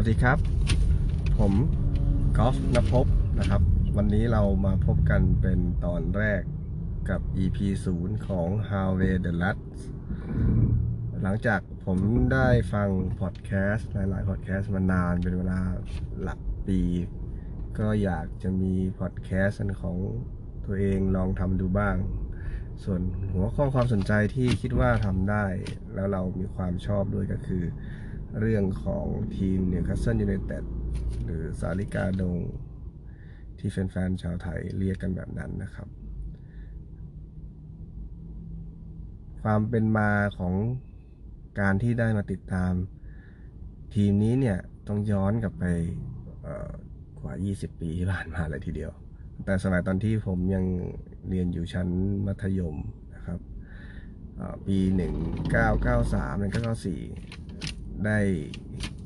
วัสดีครับ ผมกอล์ฟนภพนะครับ วันนี้เรามาพบกันเป็นตอนแรกกับ EP 0 ของ Harvey the l a t หลังจากผมได้ฟังพอดแคสต์หลายๆพอดแคสต์มานานเป็นเวลาหลักปี ก็อยากจะมีพอดแคสต์ของตัวเองลองทำดูบ้าง ส่วนหัวข้อความสนใจที่คิดว่าทำได้ แล้วเรามีความชอบด้วยก็คือ เรื่องของทีมนิวคาสเซิลยูไนเต็ดหรือสาลิกาดงที่แฟนๆชาวไทยเรียกกันแบบนั้นนะครับ ความเป็นมาของการที่ได้มาติดตาม ทีมนี้เนี่ยต้องย้อนกลับไปกว่า 20 ปีที่ผ่านมาเลยทีเดียว แต่สมัยตอนที่ผมยังเรียนอยู่ชั้นมัธยมนะครับปี 1993 1994 ได้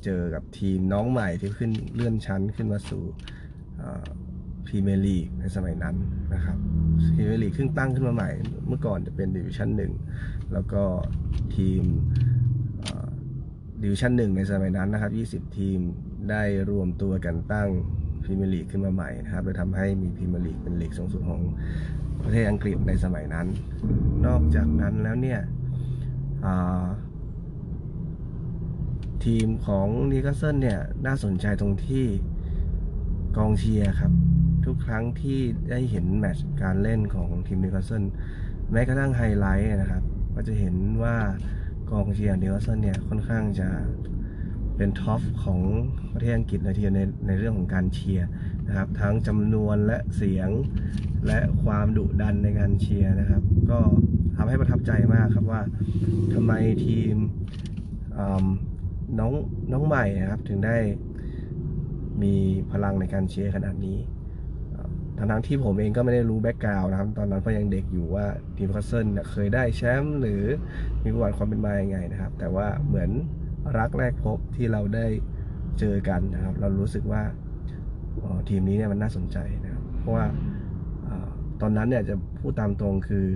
เจอกับทีมน้องใหม่ที่ขึ้นเลื่อนชั้นขึ้นมาสู่พรีเมียร์ลีกในสมัยนั้นนะครับพรีเมียร์ลีกขึ้นตั้งขึ้นมาใหม่ เมื่อก่อนจะเป็นดิวิชั่นหนึ่งแล้วก็ทีมดิวิชั่นหนึ่งในสมัยนั้นนะครับ 20 ทีมได้รวมตัวกันตั้งพรีเมียร์ลีกขึ้นมาใหม่นะครับเลยทำให้มีพรีเมียร์ลีกเป็นลีกสูงสุดของประเทศอังกฤษในสมัยนั้น นอกจากนั้นแล้วเนี่ย ทีมของนิวคาสเซิลเนี่ย น่าสนใจตรงที่กองเชียร์ครับ ทุกครั้งที่ได้เห็นแมตช์การเล่นของทีมนิวคาสเซิลแม้กระทั่งไฮไลท์นะครับ ก็จะเห็นว่ากองเชียร์นิวคาสเซิลเนี่ย ค่อนข้างจะเป็น top ของประเทศอังกฤษเลยทีเดียวในในเรื่องของการเชียร์นะครับ ทั้งจำนวนและเสียงและความดุดันในการเชียร์นะครับ ก็ทำให้ประทับใจมากครับว่าทำไมทีม น้องน้องใหม่นะครับ ถึงได้มีพลังในการเชียร์ขนาดนี้ทั้งทั้งที่ผมเองก็ไม่ได้รู้ background นะครับ ตอนนั้นก็ยังเด็กอยู่ว่าทีมนิวคาสเซิลเคยได้แชมป์หรือมีประวัติความเป็นมาอย่างไงนะครับ แต่ว่าเหมือนรักแรกพบที่เราได้เจอกันนะครับ เรารู้สึกว่าทีมนี้เนี่ยมันน่าสนใจนะครับ เพราะว่าตอนนั้นเนี่ยจะพูดตามตรงคือ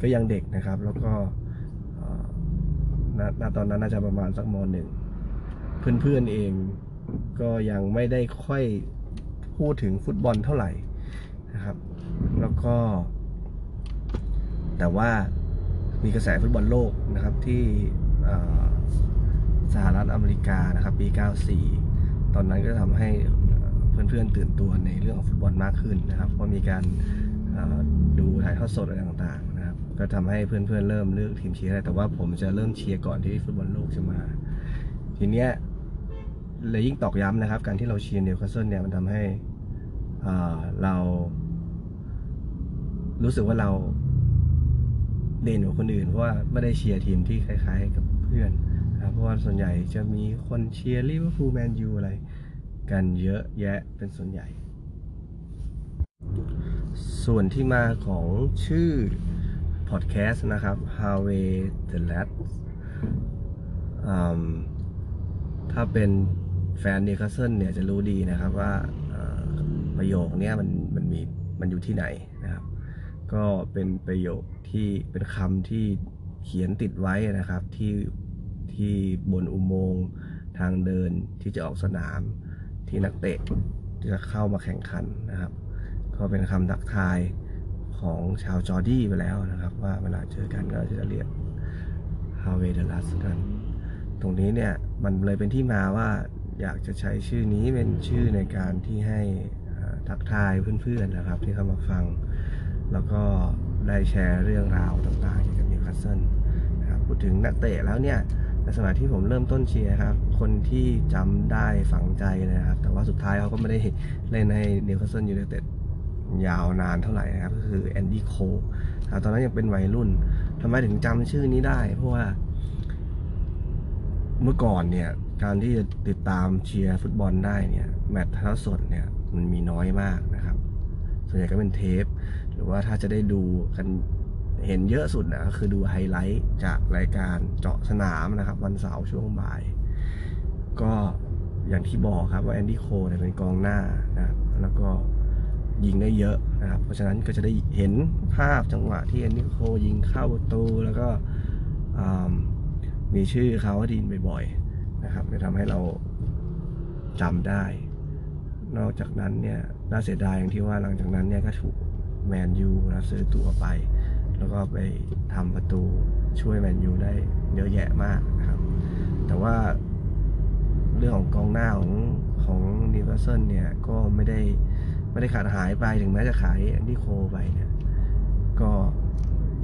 ก็ยังเด็กนะครับ แล้วก็ ณตอนนั้นน่าจะประมาณสักมหนึ่งเพื่อนๆเองก็ยังไม่ได้ค่อยพูดถึงฟุตบอลเท่าไหร่นะครับ แล้วก็ แต่ว่ามีกระแสฟุตบอลโลกนะครับที่สหรัฐอเมริกานะครับ ปี 94 ตอนนั้นก็ทำให้เพื่อนๆตื่นตัวในเรื่องของฟุตบอลมากขึ้นนะครับ เพราะมีการดูถ่ายทอดสดอะไรต่างๆ ก็ทำให้เพื่อนๆเริ่มเลือกทีมเชียร์ได้แต่ว่าผมจะเริ่มเชียร์ก่อนที่ฟุตบอลโลกจะมา ทีเนี้ยเลยยิ่งตอกย้ำนะครับ การที่เราเชียร์นิวคาสเซิลเนี่ยมันทำให้เรา รู้สึกว่าเราเด่นกว่าคนอื่นเพราะว่าไม่ได้เชียร์ทีมที่คล้าย ๆ กับเพื่อนนะเพราะว่าส่วนใหญ่จะมีคนเชียร์ลิเวอร์พูลแมนยูอะไร กันเยอะแยะเป็นส่วนใหญ่ ส่วนที่มาของชื่อ พอดแคสต์นะครับ Howay the Lads ถ้าเป็นแฟนนิวคาสเซิลเนี่ยจะรู้ดีนะครับว่าประโยคนี้มันมันมีมันอยู่ที่ไหนนะครับ ก็เป็นประโยคที่เป็นคำที่เขียนติดไว้นะครับที่ที่บนอุโมงค์ทางเดินที่จะออกสนามที่นักเตะจะเข้ามาแข่งขันนะครับ ก็เป็นคำทักทาย ของชาว Geordie ไปแล้วนะครับ ว่าเวลาเจอกันก็จะเรียกHoway the Lads กัน ตรงนี้เนี่ยมันเลยเป็นที่มาว่าอยากจะใช้ชื่อนี้เป็นชื่อในการที่ให้ทักทายเพื่อนๆนะครับ ที่เข้ามาฟัง แล้วก็ได้แชร์เรื่องราวต่างๆเกี่ยวกับนิวคาสเซิลนะครับพูดถึงนักเตะแล้วเนี่ยในสมัยที่ผมเริ่มต้นเชียร์ครับ คนที่จำได้ฝังใจนะครับ แต่ว่าสุดท้ายเขาก็ไม่ได้เล่นให้นิวคาสเซิลยูไนเต็ด ยาวนานเท่าไหร่นะครับ ก็คือแอนดี้โคลตอนนั้นยังเป็นวัยรุ่นทำไมถึงจำชื่อนี้ได้ เพราะว่า เมื่อก่อนเนี่ย การที่จะติดตามเชียร์ฟุตบอลได้เนี่ย แมตช์ท้าสดเนี่ย มันมีน้อยมากนะครับ ส่วนใหญ่ก็เป็นเทป หรือว่าถ้าจะได้ดูกันเห็นเยอะสุดนะก็คือดูไฮไลท์จากรายการเจาะสนามนะครับ วันเสาร์ช่วงบ่าย ก็อย่างที่บอกครับว่าแอนดี้โคเนี่ยเป็นกองหน้านะครับแล้วก็ ยิงได้เยอะนะครับ เพราะฉะนั้นก็จะได้เห็นภาพจังหวะที่แอนนิโคยิงเข้าประตูแล้วก็มีชื่อเขาดีนบ่อยๆนะครับจะทำให้เราจำได้ นอกจากนั้นเนี่ยน่าเสียดายอย่างที่ว่าหลังจากนั้นเนี่ยก็ถูกแมนยูนะซื้อตัวไป แล้วก็ไปทำประตูช่วยแมนยูได้เยอะแยะมากนะครับ แต่ว่าเรื่องของกองหน้าของของนิวคาสเซิลเนี่ยก็ไม่ได้ ไม่ได้ขาดหายไปถึงแม้จะขายแอนดี้โคลไปเนี่ยก็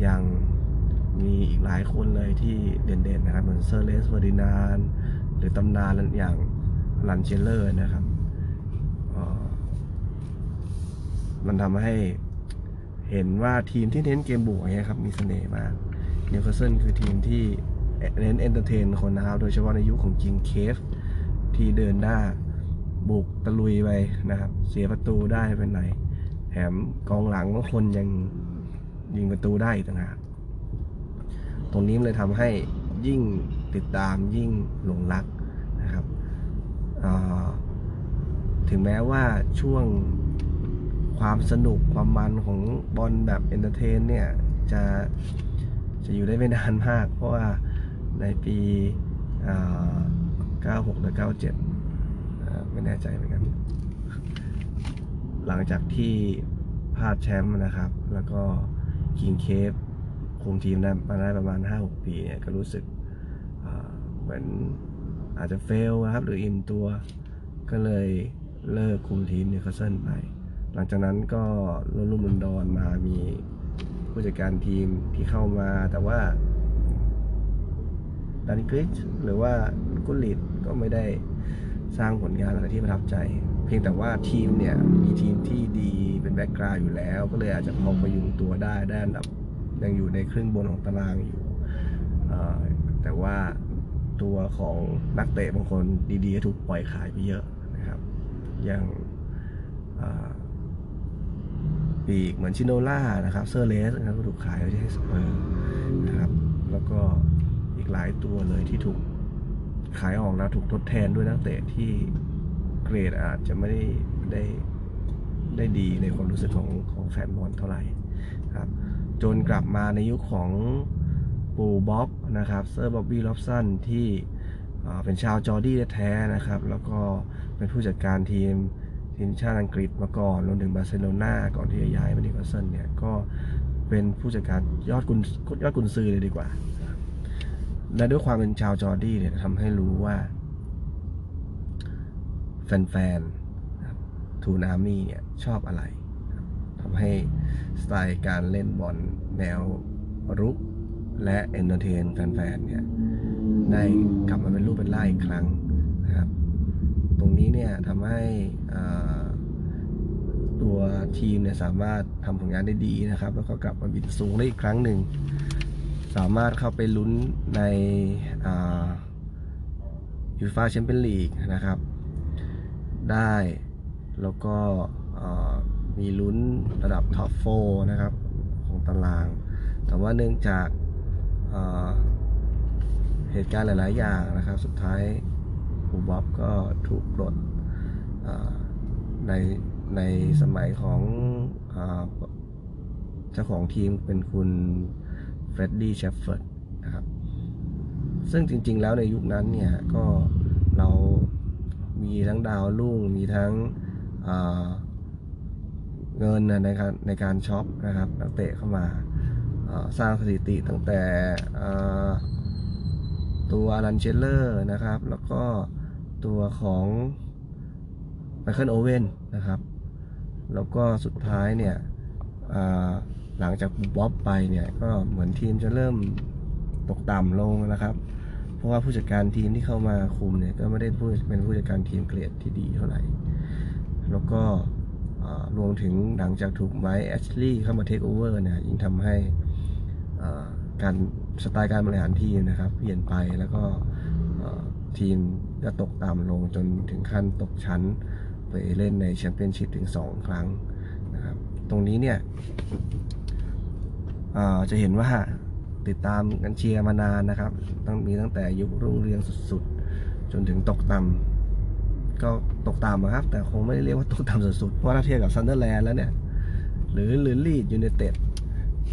ยังมีอีกหลายคนเลยที่เด่นๆนะครับเหมือนเซอร์เลสเฟอร์ดินานด์หรือตำนานอย่างอลันเชียเรอร์นะครับมันทำให้เห็นว่าทีมที่เน้นเกมบุกเงี้ยครับมีเสน่ห์มากนิวคาสเซิลคือทีมที่เน้น entertain คนนะครับ โดยเฉพาะในยุคของคิงเคฟที่เดินหน้า บุกตะลุยไปนะครับ เสียประตูไม่เป็นไรแถมกองหลังก็คนยังยิงประตูได้ต่างหากตรงนี้มันเลยทำให้ยิ่งติดตามยิ่งหลงรักนะครับ ถึงแม้ว่าช่วงความสนุกความมันของบอลแบบ entertain เนี่ย จะจะอยู่ได้ไม่นานมาก เพราะว่าในปี 96 หรือ 97 ไม่แน่ใจเหมือนกัน หลังจากที่พลาดแชมป์นะครับ แล้วก็คิงเคฟคุมทีมได้มาได้ประมาณ 5-6 ปีเนี่ยก็รู้สึกเหมือนอาจจะ fail นะครับหรืออิ่มตัว ก็เลยเลิกคุมทีมนิวคาสเซิลไป หลังจากนั้นก็รุ่นรุ่มรุ่นดอนมามีผู้จัดการทีมที่เข้ามาแต่ว่าดัลกลิชหรือว่ากุลลิทก็ไม่ได้ สร้างผลงานอะไรที่ประทับใจ เพียงแต่ว่าทีมเนี่ยมีทีมที่ดีเป็น background อยู่แล้ว ก็เลยอาจจะพอพยุงตัวได้ได้อันดับยังอยู่ในครึ่งบนของตารางอยู่แต่ว่าตัวของนักเตะบางคนดีๆก็ถูกปล่อยขายไปเยอะนะครับ อย่างอีกเหมือนชิโนล่านะครับเซอร์เลสนะครับก็ถูกขายไปที่สเปอร์นะครับ แล้วก็อีกหลายตัวเลยที่ถูก ขายออกแล้วถูกทดแทนด้วยนักเตะที่เกรดอาจจะไม่ได้ได้ได้ดีในความรู้สึกของของแฟนบอลเท่าไหร่ครับจนกลับมาในยุคของปู่บ๊อบนะครับเซอร์บ๊อบบี้ร็อบสันที่เป็นชาวจอร์ดี้แท้ๆนะครับ แล้วก็เป็นผู้จัดการทีมทีมชาติอังกฤษมาก่อนรวมถึงบาร์เซโลนาก่อนที่จะย้ายมานิวคาสเซิลเนี่ย ก็เป็นผู้จัดการยอดกุนยอดกุนซือเลยดีกว่า และด้วยความเป็นชาวจอร์ดี้เนี่ยทำให้รู้ว่า แฟนๆทูนอาร์มี่เนี่ยชอบอะไรทำให้สไตล์การเล่นบอลแนวรุกและ entertain แฟนๆเนี่ยได้กลับมาเป็นรูปเป็นร่างอีกครั้งนะครับ ตรงนี้เนี่ยทำให้ตัวทีมเนี่ยสามารถทำผลงานได้ดีนะครับ แล้วก็กลับมาบิดสูงได้อีกครั้งหนึ่ง สามารถเข้าไปลุ้นในยูฟาแชมเปี้ยนลีกนะครับ ได้แล้วก็มีลุ้นระดับ top four นะครับ ของตาราง แต่ว่าเนื่องจากเอ่อเหตุการณ์หลาย ๆ อย่างนะครับ สุดท้ายปู่บ๊อบก็ถูกปลดในในสมัยของอเจ้าของทีมเป็นคุณ เฟรดดี้เชฟเฟิร์ดนะครับ ซึ่งจริง ๆ แล้วในยุคนั้นเนี่ยก็เรามีทั้งดาวรุ่ง มีทั้งเเงินในการในการ shop นะครับนักเตะเข้ามาสร้างสถิติตั้งแต่ตัวอลันเชียเรอร์นะครับ แล้วก็ตัวของไมเคิลโอเว่นนะครับ แล้วก็สุดท้ายเนี่ย หลังจากบ๊อบไปเนี่ยก็เหมือนทีมจะเริ่มตกต่ำลงนะครับ เพราะว่าผู้จัดการทีมที่เข้ามาคุมเนี่ยก็ไม่ได้เป็นผู้จัดการทีมเกรดที่ดีเท่าไหร่ แล้วก็รวมถึงหลังจากถูกไมค์แอชลีย์เข้ามาเทคโอเวอร์เนี่ยยิ่งทำให้การสไตล์การบริหารทีมนะครับ เปลี่ยนไปแล้วก็ทีมก็ตกต่ำลงจนถึงขั้นตกชั้นไปเล่นในแชมเปี้ยนชิพถึง 2 ครั้งนะครับ ตรงนี้เนี่ย จะเห็นว่าติดตามกันเชียร์มานานนะครับ ตั้งมีตั้งแต่ยุครุ่งเรืองสุดๆ จนถึงตกต่ำก็ตกต่ำครับ แต่คงไม่ได้เรียกว่าตกต่ำสุดๆ เพราะถ้าเทียบกับซันเดอร์แลนด์แล้วเนี่ย หรือหรือลีดยูไนเต็ด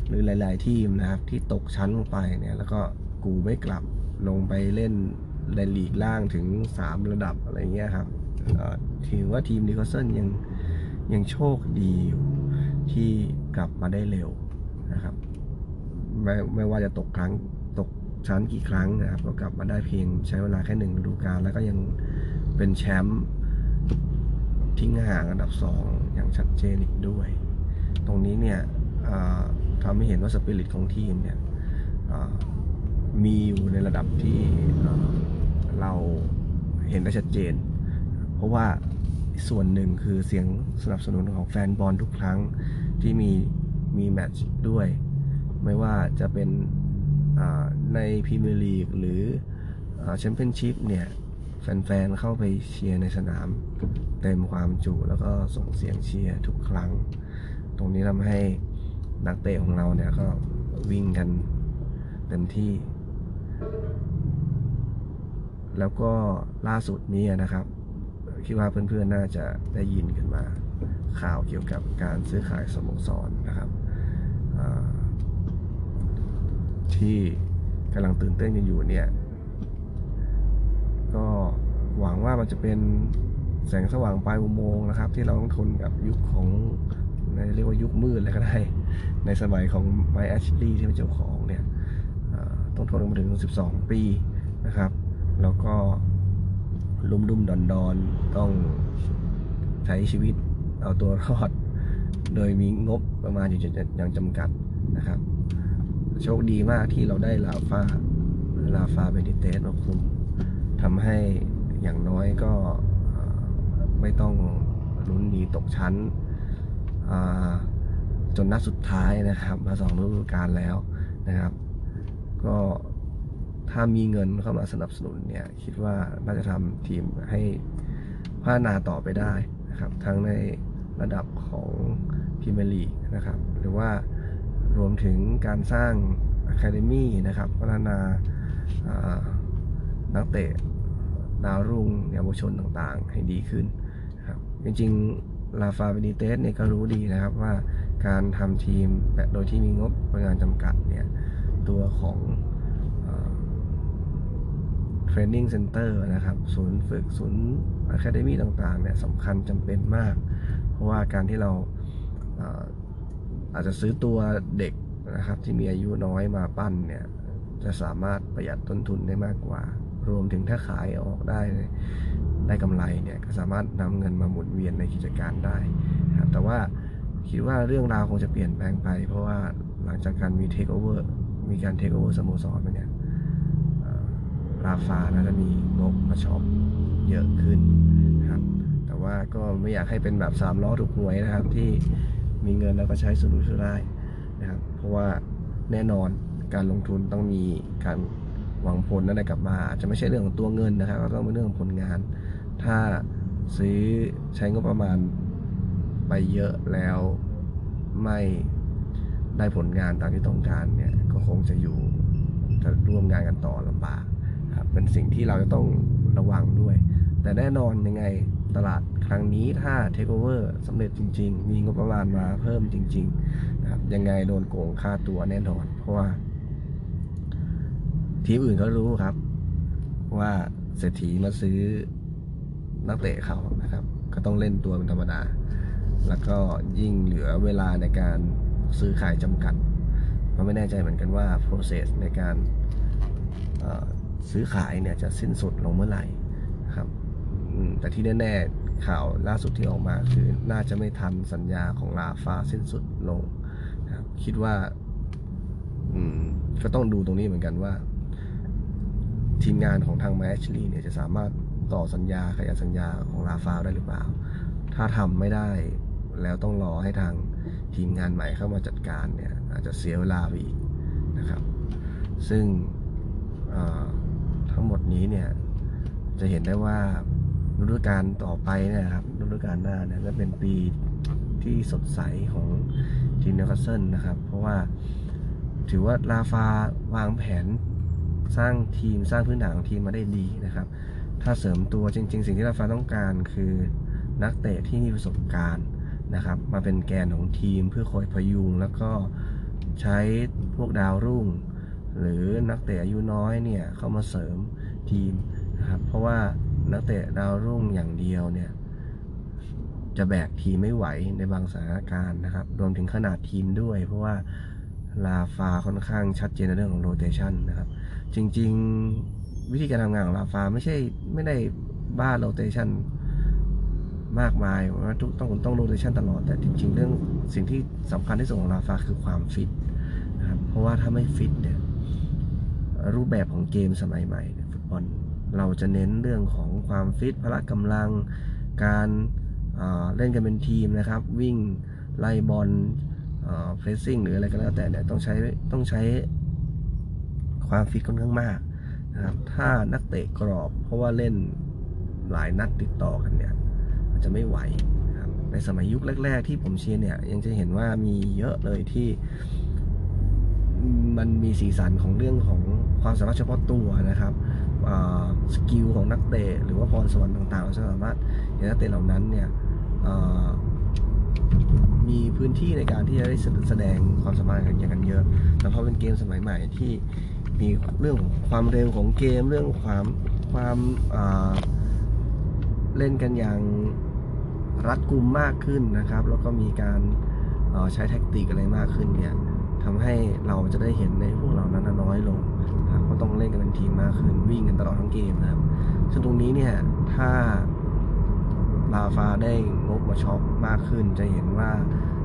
หรือหลาย ๆ ทีมนะครับ ที่ตกชั้นลงไปเนี่ย แล้วก็กู่ไม่กลับลงไปเล่นในลีกล่างถึง 3 ระดับอะไรเงี้ยครับถือว่าทีมนิโคลสันยังยังโชคดีอยู่ที่กลับมาได้เร็ว นะครับไม่ไม่ว่าจะตกครั้งตกชั้นกี่ครั้งนะครับ ก็กลับมาได้เพียงใช้เวลาแค่หนึ่งฤดูกาลแล้วก็ยังเป็นแชมป์ทิ้งห่างอันดับสองอย่างชัดเจนอีกด้วย ตรงนี้เนี่ยทำให้เห็นว่าสปิริตของทีมเนี่ยมีอยู่ในระดับที่เเราเห็นได้ชัดเจน เพราะว่าส่วนหนึ่งคือเสียงสนับสนุนของแฟนบอลทุกครั้งที่มี มีแมตช์ด้วย ไม่ว่าจะเป็นในพรีเมียร์ลีกหรือแชมเปี้ยนชิพเนี่ย แฟนๆ เข้าไปเชียร์ในสนาม เต็มความจุแล้วก็ส่งเสียงเชียร์ทุกครั้ง ตรงนี้ทำให้นักเตะของเราเนี่ยก็วิ่งกันเต็มที่ แล้วก็ล่าสุดนี้นะครับ คิดว่าเพื่อนๆ น่าจะได้ยินกันมา ข่าวเกี่ยวกับการซื้อขายสโมสรนะครับอ่า ที่กำลังตื่นเต้นกันอยู่เนี่ย ก็หวังว่ามันจะเป็นแสงสว่างปลายอุโมงค์นะครับ ที่เราต้องทนกับยุคของในเรียกว่ายุคมืดเลยก็ได้ ในสมัยของไมแอชลีย์ที่เป็นเจ้าของเนี่ยต้องทนมาถึง 12 ปีนะครับ แล้วก็ลุ่มดุมดอนดอนต้องใช้ชีวิตเอาตัวรอด โดยมีงบประมาณอยู่อย่างจำกัดนะครับ โชคดีมากที่เราได้ลาฟาลาฟาเบนิเตสมาคุมทำให้อย่างน้อยก็ไม่ต้องลุ้นหนีตกชั้นจนนัดสุดท้ายนะครับ มาสองฤดูกาลแล้วนะครับ ก็ถ้ามีเงินเข้ามาสนับสนุนเนี่ย คิดว่าน่าจะทำทีมให้พัฒนาต่อไปได้นะครับ ทั้งในระดับของพรีเมียร์ลีกนะครับ หรือว่า รวมถึงการสร้างอะคาเดมี่นะครับพัฒนานักเตะดาวรุ่งเยาวชนต่างๆ ให้ดีขึ้นครับจริงๆราฟาเบนิเตสเนี่ยก็รู้ดีนะครับว่าการทำทีมแบบโดยที่มีงบประมาณจำกัดเนี่ยตัวของ training center นะครับศูนย์ฝึกศูนย์ academy ต่างๆเนี่ยสำคัญจำเป็นมาก เพราะว่าการที่เรา อาจจะซื้อตัวเด็กนะครับ ที่มีอายุน้อยมาปั้นเนี่ย จะสามารถประหยัดต้นทุนได้มากกว่า รวมถึงถ้าขายออกได้ได้กำไรเนี่ยก็สามารถนำเงินมาหมุนเวียนในกิจการได้ครับแต่ว่าคิดว่าเรื่องราวคงจะเปลี่ยนแปลงไป เพราะว่าหลังจากการมีเทคโอเวอร์มีการเทคโอเวอร์สโมสรไปเนี่ยราฟาน่าจะมีงบมา shop เยอะขึ้นนะครับ แต่ว่าก็ไม่อยากให้เป็นแบบสามล้อถูกหวยนะครับที่ มีเงินแล้วก็ใช้สุรุ่ยสุร่ายนะครับ เพราะว่าแน่นอนการลงทุนต้องมีการหวังผลอะไรกลับมา อาจจะไม่ใช่เรื่องของตัวเงินนะครับก็ต้องเป็นเรื่องของผลงาน ถ้าซื้อใช้งบประมาณไปเยอะแล้วไม่ได้ผลงานตามที่ต้องการเนี่ยก็คงจะอยู่จะร่วมงานกันต่อลำบากครับเป็นสิ่งที่เราจะต้องระวังด้วย แต่แน่นอนยังไงตลาด ครั้งนี้ถ้าเทคโอเวอร์สำเร็จจริง ๆ มีงบประมาณมาเพิ่มจริงๆนะครับยังไงโดนโกงค่าตัวแน่นอน เพราะว่า ทีมอื่นก็รู้ครับ ว่าเศรษฐีมาซื้อนักเตะเขานะครับ ก็ต้องเล่นตัวเป็นธรรมดา แล้วก็ยิ่งเหลือเวลาในการซื้อขายจำกัดก็ไม่แน่ใจเหมือนกันว่า process ในการซื้อขายเนี่ยจะสิ้นสุดลงเมื่อไหร่ครับแต่ที่แน่ ๆ ข่าวล่าสุดที่ออกมาคือน่าจะไม่ทันสัญญาของลาฟาสิ้นสุดลงนะครับคิดว่า อืม ก็ต้องดูตรงนี้เหมือนกันว่า ทีมงานของทางแมชลีเนี่ยจะสามารถต่อสัญญาขยายสัญญาของลาฟาได้หรือเปล่า ถ้าทำไม่ได้แล้วต้องรอให้ทางทีมงานใหม่เข้ามาจัดการเนี่ย อาจจะเสียเวลาไปอีกนะครับ ซึ่งทั้งหมดนี้เนี่ยจะเห็นได้ว่า ฤดูกาลต่อไปนะครับฤดูกาลหน้าเนี่ยจะเป็นปีที่สดใสของทีมนิวคาสเซิลนะครับ เพราะว่าถือว่าราฟาวางแผนสร้างทีมสร้างพื้นฐานของทีมมาได้ดีนะครับ ถ้าเสริมตัวจริง ๆ สิ่งที่ราฟาต้องการคือนักเตะที่มีประสบการณ์นะครับ มาเป็นแกนของทีมเพื่อคอยพยุง แล้วก็ใช้พวกดาวรุ่ง หรือนักเตะอายุน้อยเนี่ยเข้ามาเสริมทีมนะครับเพราะว่า นักเตะดาวรุ่งอย่างเดียวเนี่ย จะแบกทีมไม่ไหวในบางสถานการณ์นะครับ รวมถึงขนาดทีมด้วย เพราะว่าลาฟาค่อนข้างชัดเจนในเรื่องของโรเตชันนะครับ จริงๆวิธีการทำงานของลาฟาไม่ใช่ไม่ได้บ้าโรเตชันมากมายว่าทุกต้องต้องโรเตชันตลอด แต่จริง ๆ เรื่องสิ่งที่สำคัญที่สุดของลาฟาคือความฟิตนะครับเพราะว่าถ้าไม่ฟิตเนี่ยรูปแบบของเกมสมัยใหม่ฟุตบอล เราจะเน้นเรื่องของความฟิตพละกำลัง การเอ่อเล่นกันเป็นทีมนะครับ วิ่งไล่บอลเพรซิ่งหรืออะไรก็แล้วแต่เนี่ยต้องใช้ต้องใช้ความฟิตค่อนข้างมากนะครับถ้านักเตะกรอบเพราะว่าเล่นหลายนัดติดต่อกันเนี่ยมันจะไม่ไหวนะครับในสมัยยุคแรก ๆ ที่ผมเชียร์เนี่ยยังจะเห็นว่ามีเยอะเลยที่ มันมีสีสันของเรื่องของความสามารถเฉพาะตัวนะครับสกิลของนักเตะหรือว่าพรสวรรค์ต่างๆเราจะสามารถเห็นนักเตะเหล่านั้นเนี่ยมีพื้นที่ในการที่จะได้แสดงความสามารถกันอย่างกันเยอะแล้วพอเป็นเกมสมัยใหม่ที่มีเรื่องของความเร็วของเกมเรื่องความความาเล่นกันอย่างรัดกุมมากขึ้นนะครับ แล้วก็มีการใช้แท็กติกอะไรมากขึ้นเนี่ย ทำให้เราจะได้เห็นในพวกเหล่านั้นน้อยลงนะครับเพราะต้องเล่นกันเป็นทีมมากขึ้นวิ่งกันตลอดทั้งเกมนะครับ ซึ่งตรงนี้เนี่ยถ้าลาฟาได้งบมาช็อปมากขึ้น จะเห็นว่า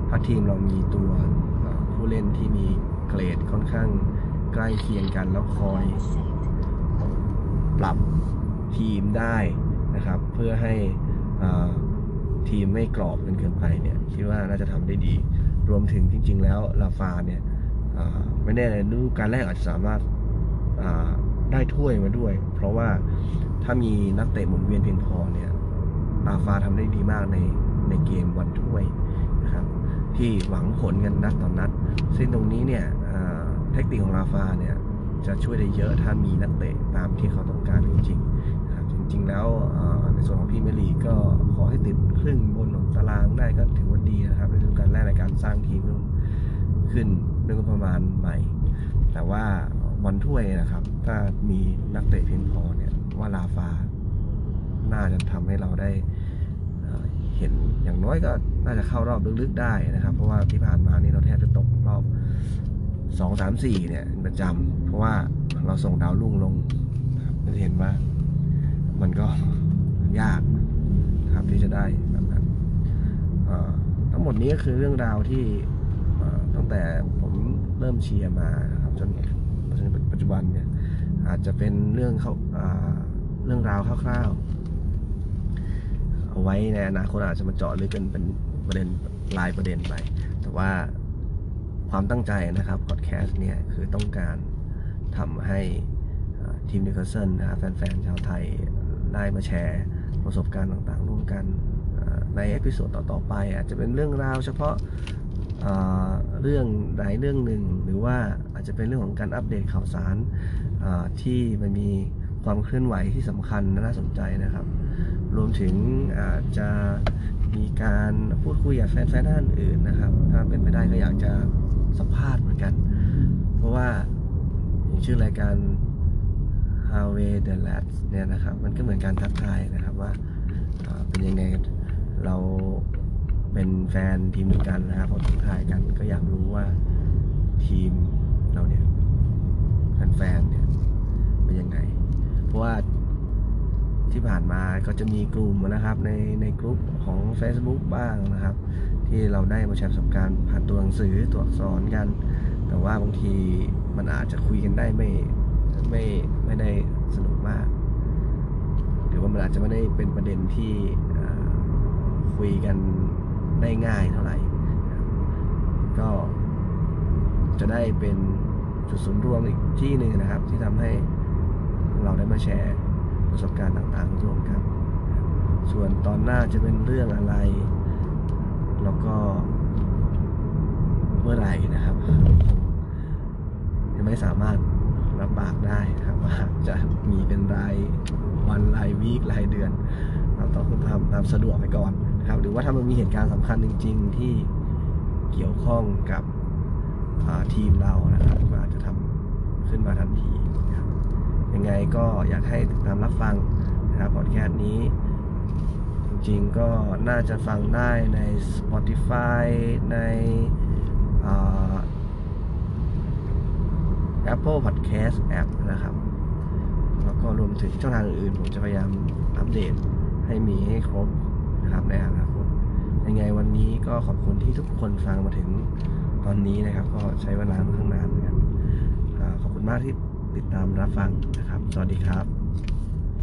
ถ้าทีมเรามีตัวผู้เล่นที่มีเกรดค่อนข้างใกล้เคียงกันแล้วคอยปรับทีมได้นะครับ เพื่อให้ทีมไม่กรอบจนเกินไปเนี่ยคิดว่าน่าจะทำได้ดี รวมถึงจริง ๆ แล้วลาฟาเนี่ยไม่แน่ในฤดูกาลแรกอาจจะสามารถได้ถ้วยมาด้วย เพราะว่าถ้ามีนักเตะหมุนเวียนเพียงพอเนี่ยลาฟาทำได้ดีมากในในเกมวันถ้วยนะครับที่หวังผลกันนัดต่อนนัด ซึ่งตรงนี้เนี่ยเทคนิคของลาฟาเนี่ยจะช่วยได้เยอะถ้ามีนักเตะตามที่เขาต้องการจริงๆครับจริง ๆ แล้ว รีเมียร์ลีกก็ขอให้ติดครึ่งบนของตารางได้ก็ถือว่าดีนะครับในฤดูกาลแรกในการสร้างทีมขึ้นเรื่องประมาณใหม่ แต่ว่าวันถ้วยนะครับ ถ้ามีนักเตะเพียงพอเนี่ยว่าลาฟา น่าจะทำให้เราได้เห็นอย่างน้อยก็น่าจะเข้ารอบลึกๆได้นะครับ เพราะว่าที่ผ่านมานี่เราแทบจะตกรอบสองสามสี่เนี่ยประจำเพราะว่าเราส่งดาวรุ่งลงจะเห็นว่ามันก็ ยากนะครับที่จะได้แบบนั้นทั้งหมดนี้ก็คือเรื่องราวที่ตั้งแต่ผมเริ่มเชียร์มานะครับจนจนปัจจุบันเนี่ยอาจจะเป็นเรื่องเขาเรื่องราวคร่าวๆ เอาไว้ในอนาคตอาจจะมาเจาะลึกกันเป็นประเด็นรายประเด็นไป แต่ว่าความตั้งใจนะครับพอดแคสต์เนี่ยคือต้องการทำให้ทีมนิวคาสเซิลนะครับแฟนๆ ชาวไทยได้มาแชร์ ประสบการณ์ต่างๆร่วมกันใน episode ต่อๆไป อาจจะเป็นเรื่องราวเฉพาะเรื่องใดเรื่องหนึ่ง หรือว่าอาจจะเป็นเรื่องของการอัปเดตข่าวสารที่มันมีความเคลื่อนไหวที่สำคัญและน่าสนใจนะครับ รวมถึงอาจจะมีการพูดคุยกับแฟนๆท่านอื่นนะครับ ถ้าเป็นไปได้ก็อยากจะสัมภาษณ์เหมือนกัน เพราะว่าอย่างชื่อรายการ How w a y the Lads เนี่ยนะครับ มันก็เหมือนการทักทายนะครับ ว่าเป็นยังไงเราเป็นแฟนทีมเดียวกันนะครับพอทักทายกันก็อยากรู้ว่าทีมเราเนี่ยแฟนๆเนี่ยเป็นยังไง เพราะว่าที่ผ่านมาก็จะมีกลุ่มนะครับในในกลุ่มของ Facebook บ้างนะครับ ที่เราได้มาแชร์ประสบการณ์ผ่านตัวหนังสือตัวอักษรกัน แต่ว่าบางทีมันอาจจะคุยกันได้ไม่ไม่ไม่ได้สนุกมาก หรือว่า มันอาจจะไม่ได้เป็นประเด็นที่คุยกันได้ง่ายเท่าไหร่ ก็จะได้เป็นจุดศูนย์รวมอีกที่หนึ่งนะครับ ที่ทำให้เราได้มาแชร์ประสบการณ์ต่างๆร่วมกัน ส่วนตอนหน้าจะเป็นเรื่องอะไร แล้วก็เมื่อไหร่นะครับ ยังไม่สามารถรับปากได้นะครับว่าจะมีเป็นราย วันรายวีครายเดือนเราต้องทำตามสะดวกไปก่อนนะครับ หรือว่าถ้ามันมีเหตุการณ์สำคัญจริง ๆ ที่เกี่ยวข้องกับทีมเรานะครับก็อาจจะทำขึ้นมาทันทีนะครับยังไงก็อยากให้ติดตามรับฟังนะครับพอดแคสต์นี้ จริงๆก็น่าจะฟังได้ใน Spotify ในอ Apple Podcast App นะครับ ก็รวมถึงช่องทางอื่นๆ ผมจะพยายามอัปเดตให้มีให้ครบนะครับในอนาคตยังไงวันนี้ก็ขอบคุณที่ทุกคนฟังมาถึงตอนนี้นะครับ ก็ใช้เวลาค่อนข้างนานเหมือนกันขอบคุณมากที่ติดตามรับฟังนะครับ สวัสดีครับ